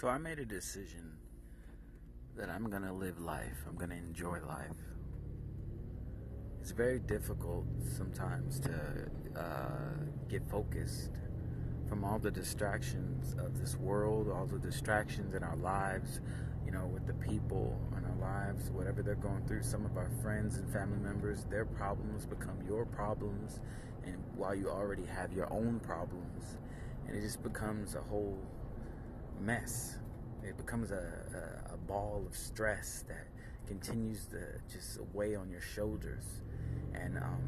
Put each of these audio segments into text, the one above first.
So I made a decision that I'm going to live life, I'm going to enjoy life. It's very difficult sometimes to uh, get focused from all the distractions of this world, all the distractions in our lives, you know, with the people in our lives, whatever they're going through. Some of our friends and family members, their problems become your problems, and while you already have your own problems, and it just becomes a whole mess. It becomes a, a, a ball of stress that continues to just weigh on your shoulders. And um,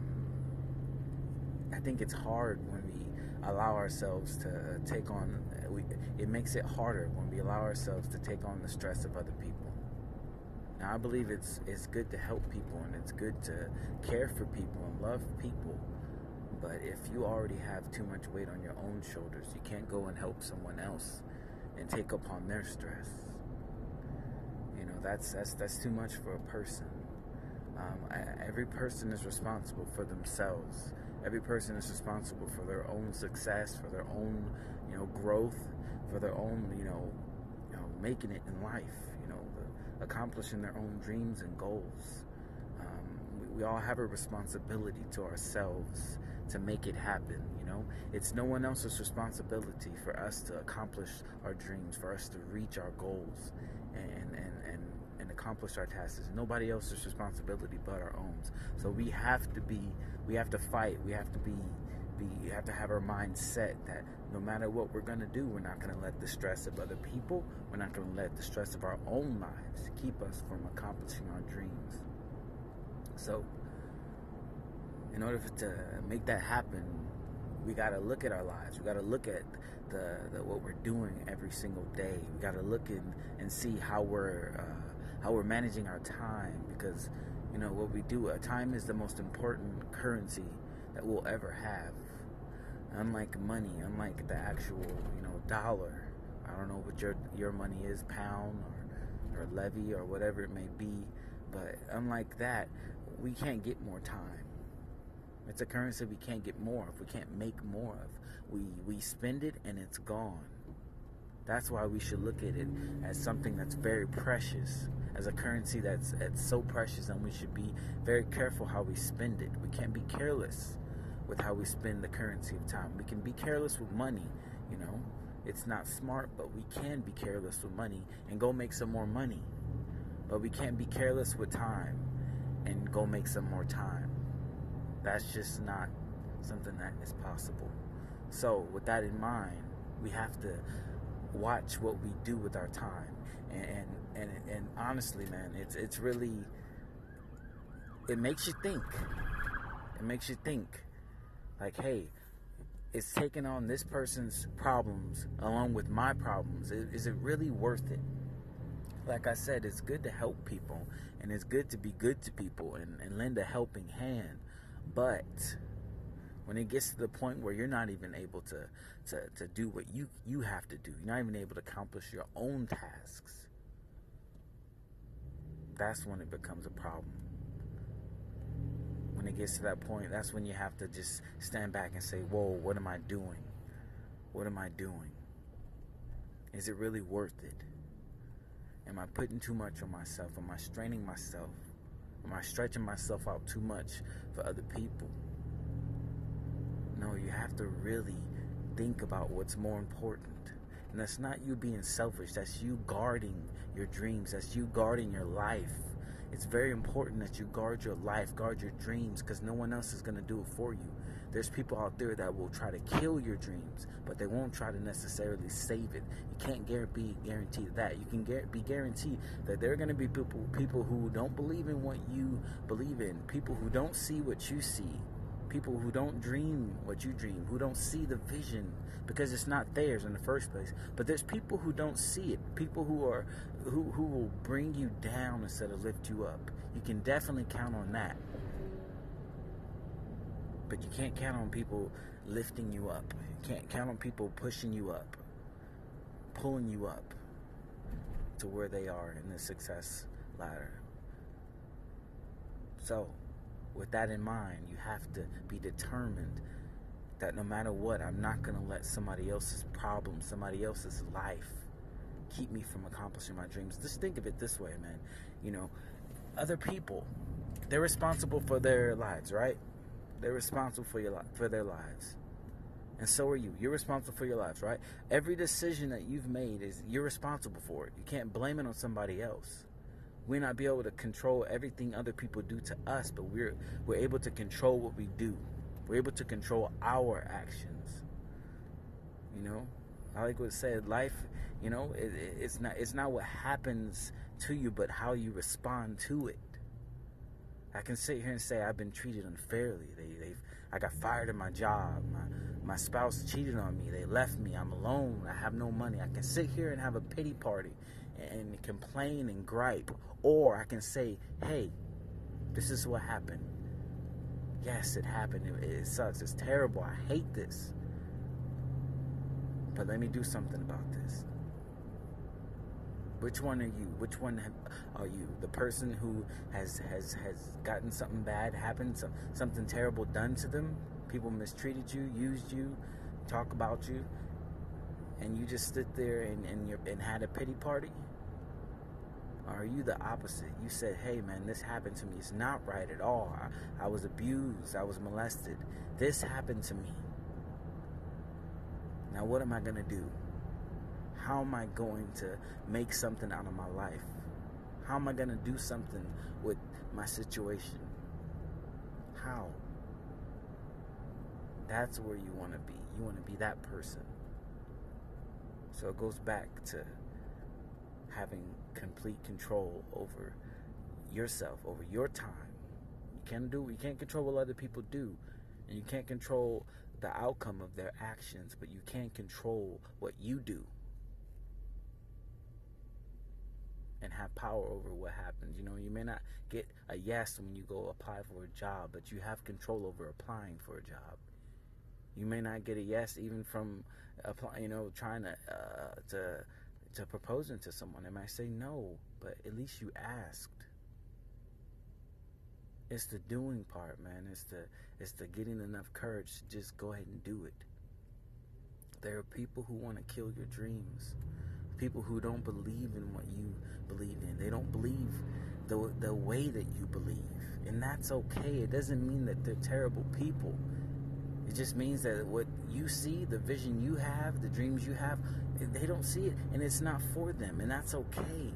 I think it's hard when we allow ourselves to take on. We, it makes it harder when we allow ourselves to take on the stress of other people. Now, I believe it's it's good to help people and it's good to care for people and love people. But if you already have too much weight on your own shoulders, you can't go and help someone else and take upon their stress. You know, that's that's that's too much for a person. Um, every person is responsible for themselves. Every person is responsible for their own success, for their own, you know, growth, for their own, you know, you know, making it in life. You know, the, accomplishing their own dreams and goals. Um, we, we all have a responsibility to ourselves to make it happen. You know, it's no one else's responsibility for us to accomplish our dreams, for us to reach our goals, and and and and accomplish our tasks. It's nobody else's responsibility but our own. So we have to be, we have to fight. We have to be, be, have to have our mind set that no matter what we're gonna do, we're not gonna let the stress of other people, we're not gonna let the stress of our own lives keep us from accomplishing our dreams. So, in order to make that happen, we got to look at our lives. We got to look at the, the, what we're doing every single day. We got to look in and see how we're uh, how we're managing our time because you know what we do. Uh, time is the most important currency that we'll ever have. Unlike money, unlike the actual you know dollar. I don't know what your your money is, pound or or levy or whatever it may be, but unlike that, we can't get more time it's a currency we can't get more of. We can't make more of. We we spend it and it's gone. That's why we should look at it as something that's very precious, as a currency that's, that's so precious, and we should be very careful how we spend it. We can't be careless with how we spend the currency of time. We can be careless with money, you know. It's not smart, but we can be careless with money and go make some more money. But we can't be careless with time and go make some more time. That's just not something that is possible. So, with that in mind, we have to watch what we do with our time. And and and, honestly, man, it's it's really it makes you think. It makes you think like, hey, it's taking on this person's problems along with my problems. Is it really worth it? Like I said, it's good to help people and it's good to be good to people and, and lend a helping hand. But when it gets to the point where you're not even able to, to, to do what you, you have to do, you're not even able to accomplish your own tasks, that's when it becomes a problem. When it gets to that point, that's when you have to just stand back and say, Whoa, what am I doing? What am I doing? Is it really worth it? Am I putting too much on myself? Am I straining myself? Am I stretching myself out too much for other people? No, you have to really think about what's more important. And that's not you being selfish, that's you guarding your dreams, that's you guarding your life. It's very important that you guard your life, guard your dreams, because no one else is going to do it for you. There's people out there that will try to kill your dreams, but they won't try to necessarily save it. You can't guarantee guarantee that. You can be guaranteed that there are going to be people people who don't believe in what you believe in, people who don't see what you see people who don't dream what you dream, who don't see the vision because it's not theirs in the first place. But there's people who don't see it, people who are who who will bring you down instead of lift you up. You can definitely count on that. But you can't count on people lifting you up. You can't count on people pushing you up, pulling you up to where they are in the success ladder. So, with that in mind, you have to be determined that no matter what, I'm not going to let somebody else's problem, somebody else's life keep me from accomplishing my dreams. Just think of it this way, man. You know, other people, they're responsible for their lives, right? They're responsible for your for their lives. And so are you. You're responsible for your lives, right? Every decision that you've made is you're responsible for it. You can't blame it on somebody else. We not be able to control everything other people do to us, but we're we're able to control what we do. We're able to control our actions. You know, I like what said. Life, you know, it, it's not it's not what happens to you, but how you respond to it. I can sit here and say I've been treated unfairly. They, they've I got fired at my job. My my spouse cheated on me. They left me. I'm alone. I have no money. I can sit here and have a pity party and complain and gripe, or I can say, "Hey, this is what happened. Yes, it happened. It, it sucks. It's terrible. I hate this." But let me do something about this. Which one are you? Which one are you? The person who has has has gotten something bad happen, some, something terrible done to them. People mistreated you, used you, talk about you, and you just sit there and and, and had a pity party. Or are you the opposite? You said, "Hey, man, this happened to me. It's not right at all. I, I was abused. I was molested. This happened to me." Now, what am I going to do? How am I going to make something out of my life? How am I going to do something with my situation? How? That's where you want to be. You want to be that person. So it goes back to having complete control over yourself, over your time. You can't do you can't control what other people do. And you can't control the outcome of their actions, but you can't control what you do and have power over what happens. You know, you may not get a yes when you go apply for a job, but you have control over applying for a job. You may not get a yes even from apply, you know, trying to uh, to to proposing to someone. They might say no, but at least you asked. It's the doing part, man. It's the it's the getting enough courage to just go ahead and do it. There are people who want to kill your dreams. People who don't believe in what you believe in. They don't believe the the way that you believe. And that's okay. It doesn't mean that they're terrible people. It just means that what you see, the vision you have, the dreams you have, they don't see it and it's not for them and that's okay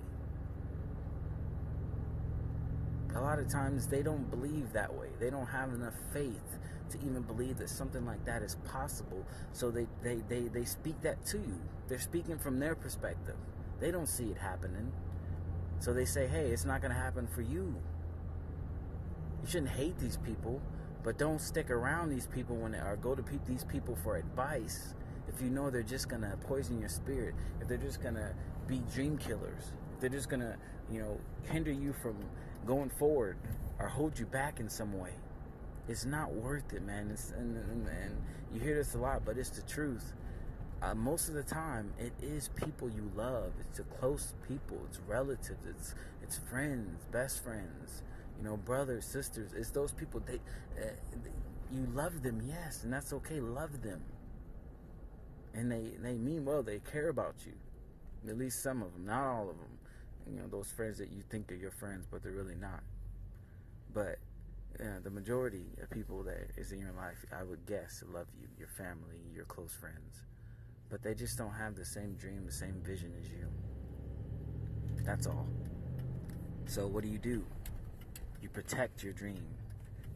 a lot of times they don't believe that way. They don't have enough faith to even believe that something like that is possible. So they, they, they, they speak that to you. They're speaking from their perspective. They don't see it happening. So they say, hey, it's not going to happen for you. You shouldn't hate these people, but don't stick around these people when they, or go to pe- these people for advice if you know they're just going to poison your spirit, if they're just going to be dream killers, if they're just going to, you know, hinder you from going forward or hold you back in some way. It's not worth it, man. It's, and, and, and you hear this a lot, but it's the truth. Uh, most of the time, it is people you love. It's the close people. It's relatives. It's it's friends, best friends. You know, brothers, sisters. It's those people. They, uh, they you love them, yes, and that's okay. Love them, and they they mean well. They care about you. At least some of them, not all of them you know those friends that you think are your friends, but they're really not. But uh, the majority of people that is in your life, I would guess, love you, your family, your close friends, but they just don't have the same dream, the same vision as you. That's all. So what do you do? You protect your dream.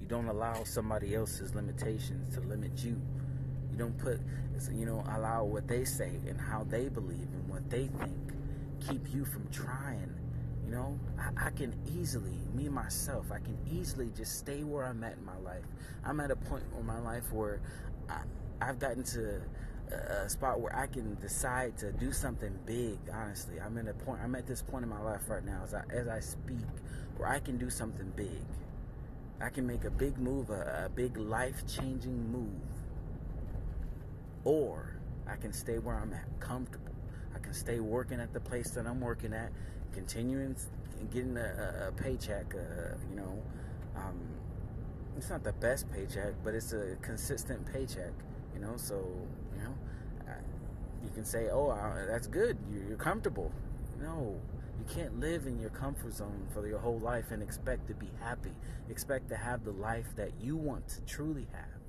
You don't allow somebody else's limitations to limit you. You don't put, you know, allow what they say and how they believe and what they think keep you from trying. You know, I, I, can easily, me myself, I can easily just stay where I'm at in my life. I'm at a point in my life where I, I've gotten to a spot where I can decide to do something big. Honestly, I'm at a point. I'm at this point in my life right now, as I as I speak, where I can do something big. I can make a big move, a, a big life-changing move, or I can stay where I'm at, comfortable I can stay working at the place that I'm working at, continuing getting a, a paycheck. Uh, you know, um, it's not the best paycheck, but it's a consistent paycheck. You know, so you know, you can say, "Oh, that's good. You're comfortable." No, you can't live in your comfort zone for your whole life and expect to be happy. Expect to have the life that you want to truly have.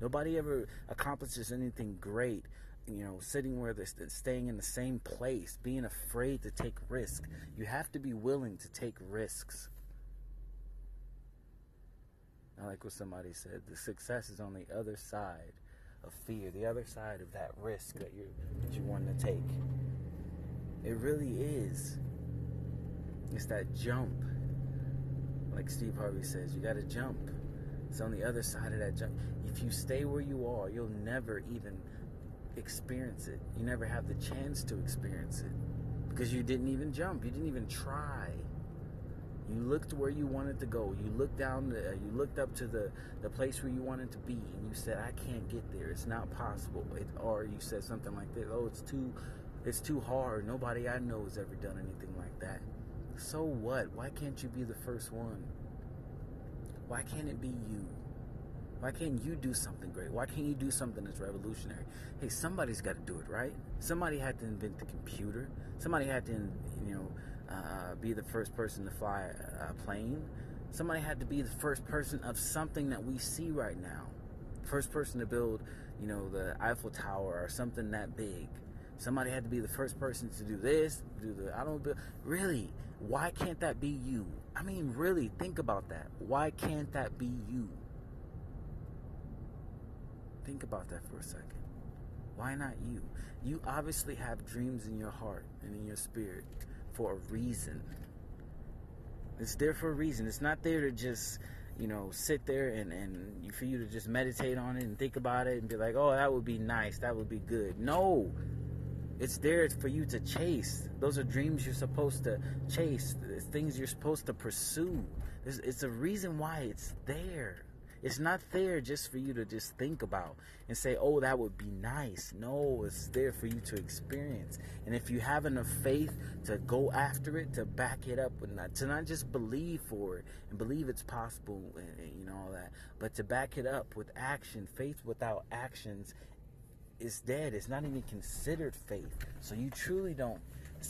Nobody ever accomplishes anything great, you know, sitting where they're staying in the same place, being afraid to take risks. You have to be willing to take risks. I like what somebody said. The success is on the other side of fear, the other side of that risk that you that you want to take. It really is. It's that jump. Like Steve Harvey says, you got to jump. It's on the other side of that jump. If you stay where you are, you'll never even experience it. You never have the chance to experience it because you didn't even jump. You didn't even try. You looked where you wanted to go. You looked down. The, you looked up to the the place where you wanted to be, and you said, "I can't get there. It's not possible." It, or you said something like this: "Oh, it's too, it's too hard. Nobody I know has ever done anything like that." So what? Why can't you be the first one? Why can't it be you? Why can't you do something great? Why can't you do something that's revolutionary? Hey, somebody's got to do it, right? Somebody had to invent the computer. Somebody had to, you know, uh, be the first person to fly a plane. Somebody had to be the first person of something that we see right now. First person to build, you know, the Eiffel Tower or something that big. Somebody had to be the first person to do this, do the don't really. Why can't that be you? I mean, really, think about that. Why can't that be you? Think about that for a second. Why not you? You obviously have dreams in your heart and in your spirit for a reason. It's there for a reason. It's not there to just, you know, sit there and, and for you to just meditate on it and think about it and be like, oh, that would be nice. That would be good. No. It's there for you to chase. Those are dreams you're supposed to chase. Things you're supposed to pursue. It's, it's a reason why it's there. It's not there just for you to just think about and say, oh, that would be nice. No, it's there for you to experience. And if you have enough faith to go after it, to back it up, not, to not just believe for it and believe it's possible, and, and you know, all that, but to back it up with action, faith without actions is dead. It's not even considered faith. So you truly don't.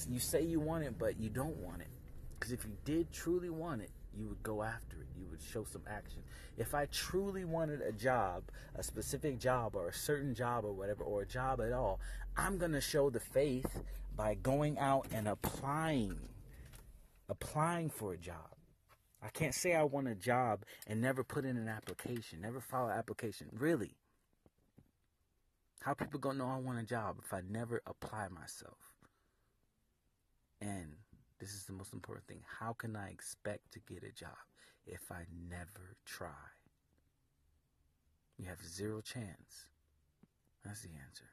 You say you want it, but you don't want it. Because if you did truly want it, you would go after it. You would show some action. If I truly wanted a job, a specific job or a certain job or whatever, or a job at all, I'm going to show the faith by going out and applying. Applying for a job. I can't say I want a job and never put in an application, never file an application. Really. How people gonna know I want a job if I never apply myself? And this is the most important thing. How can I expect to get a job if I never try? You have zero chance. That's the answer.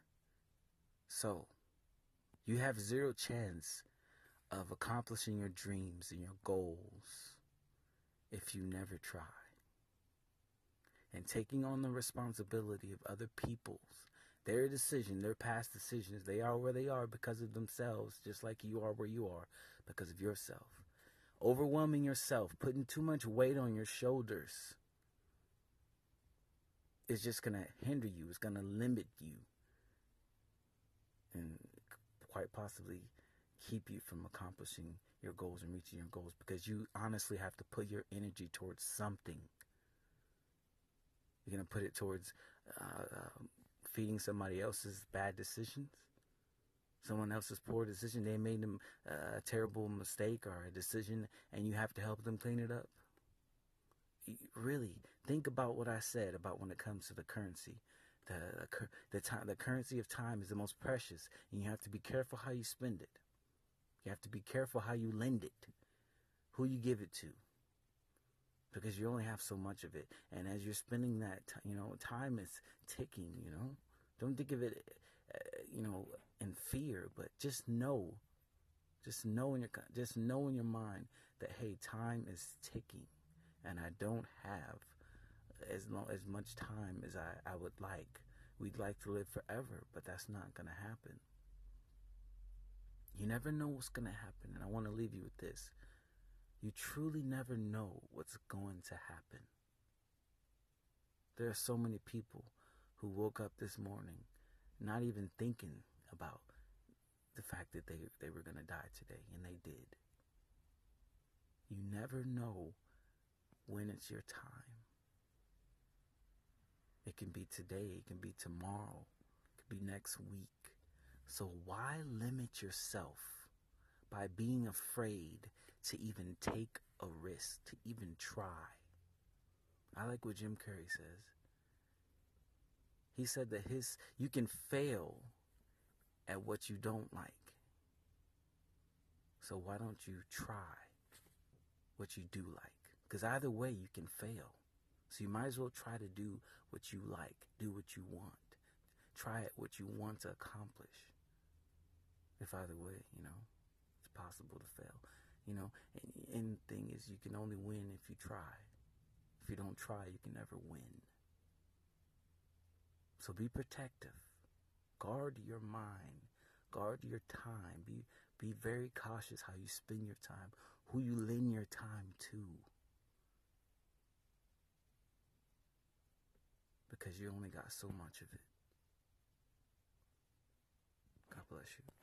So, you have zero chance of accomplishing your dreams and your goals if you never try. And taking on the responsibility of other people's their decision, their past decisions, they are where they are because of themselves, just like you are where you are because of yourself. Overwhelming yourself, putting too much weight on your shoulders is just going to hinder you, it's going to limit you, and quite possibly keep you from accomplishing your goals and reaching your goals because you honestly have to put your energy towards something. You're going to put it towards uh, uh, feeding somebody else's bad decisions, someone else's poor decision. They made them uh, a terrible mistake or a decision, and you have to help them clean it up. Really, think about what I said about when it comes to the currency. The, the time, the currency of time is the most precious, and you have to be careful how you spend it. You have to be careful how you lend it, who you give it to because you only have so much of it. And as you're spending that, you know, time is ticking. You know, don't think of it, uh, you know, in fear, but just know, just know in your, just know in your mind that hey, time is ticking, and I don't have as long as much time as I, I would like. We'd like to live forever, but that's not going to happen. You never know what's going to happen, and I want to leave you with this. You truly never know what's going to happen. There are so many people who woke up this morning not even thinking about the fact that they they were going to die today and they did. You never know when it's your time. It can be today, it can be tomorrow, it could be next week. So why limit yourself by being afraid to even take a risk, to even try? I like what Jim Carrey says. He said that his you can fail at what you don't like. So why don't you try what you do like? Because either way you can fail. So you might as well try to do what you like, do what you want. Try it what you want to accomplish. If either way, you know, it's possible to fail. You know, and, and the thing is you can only win if you try. If you don't try, you can never win. So be protective. Guard your mind. Guard your time. Be be very cautious how you spend your time, who you lend your time to. Because you only got so much of it. God bless you.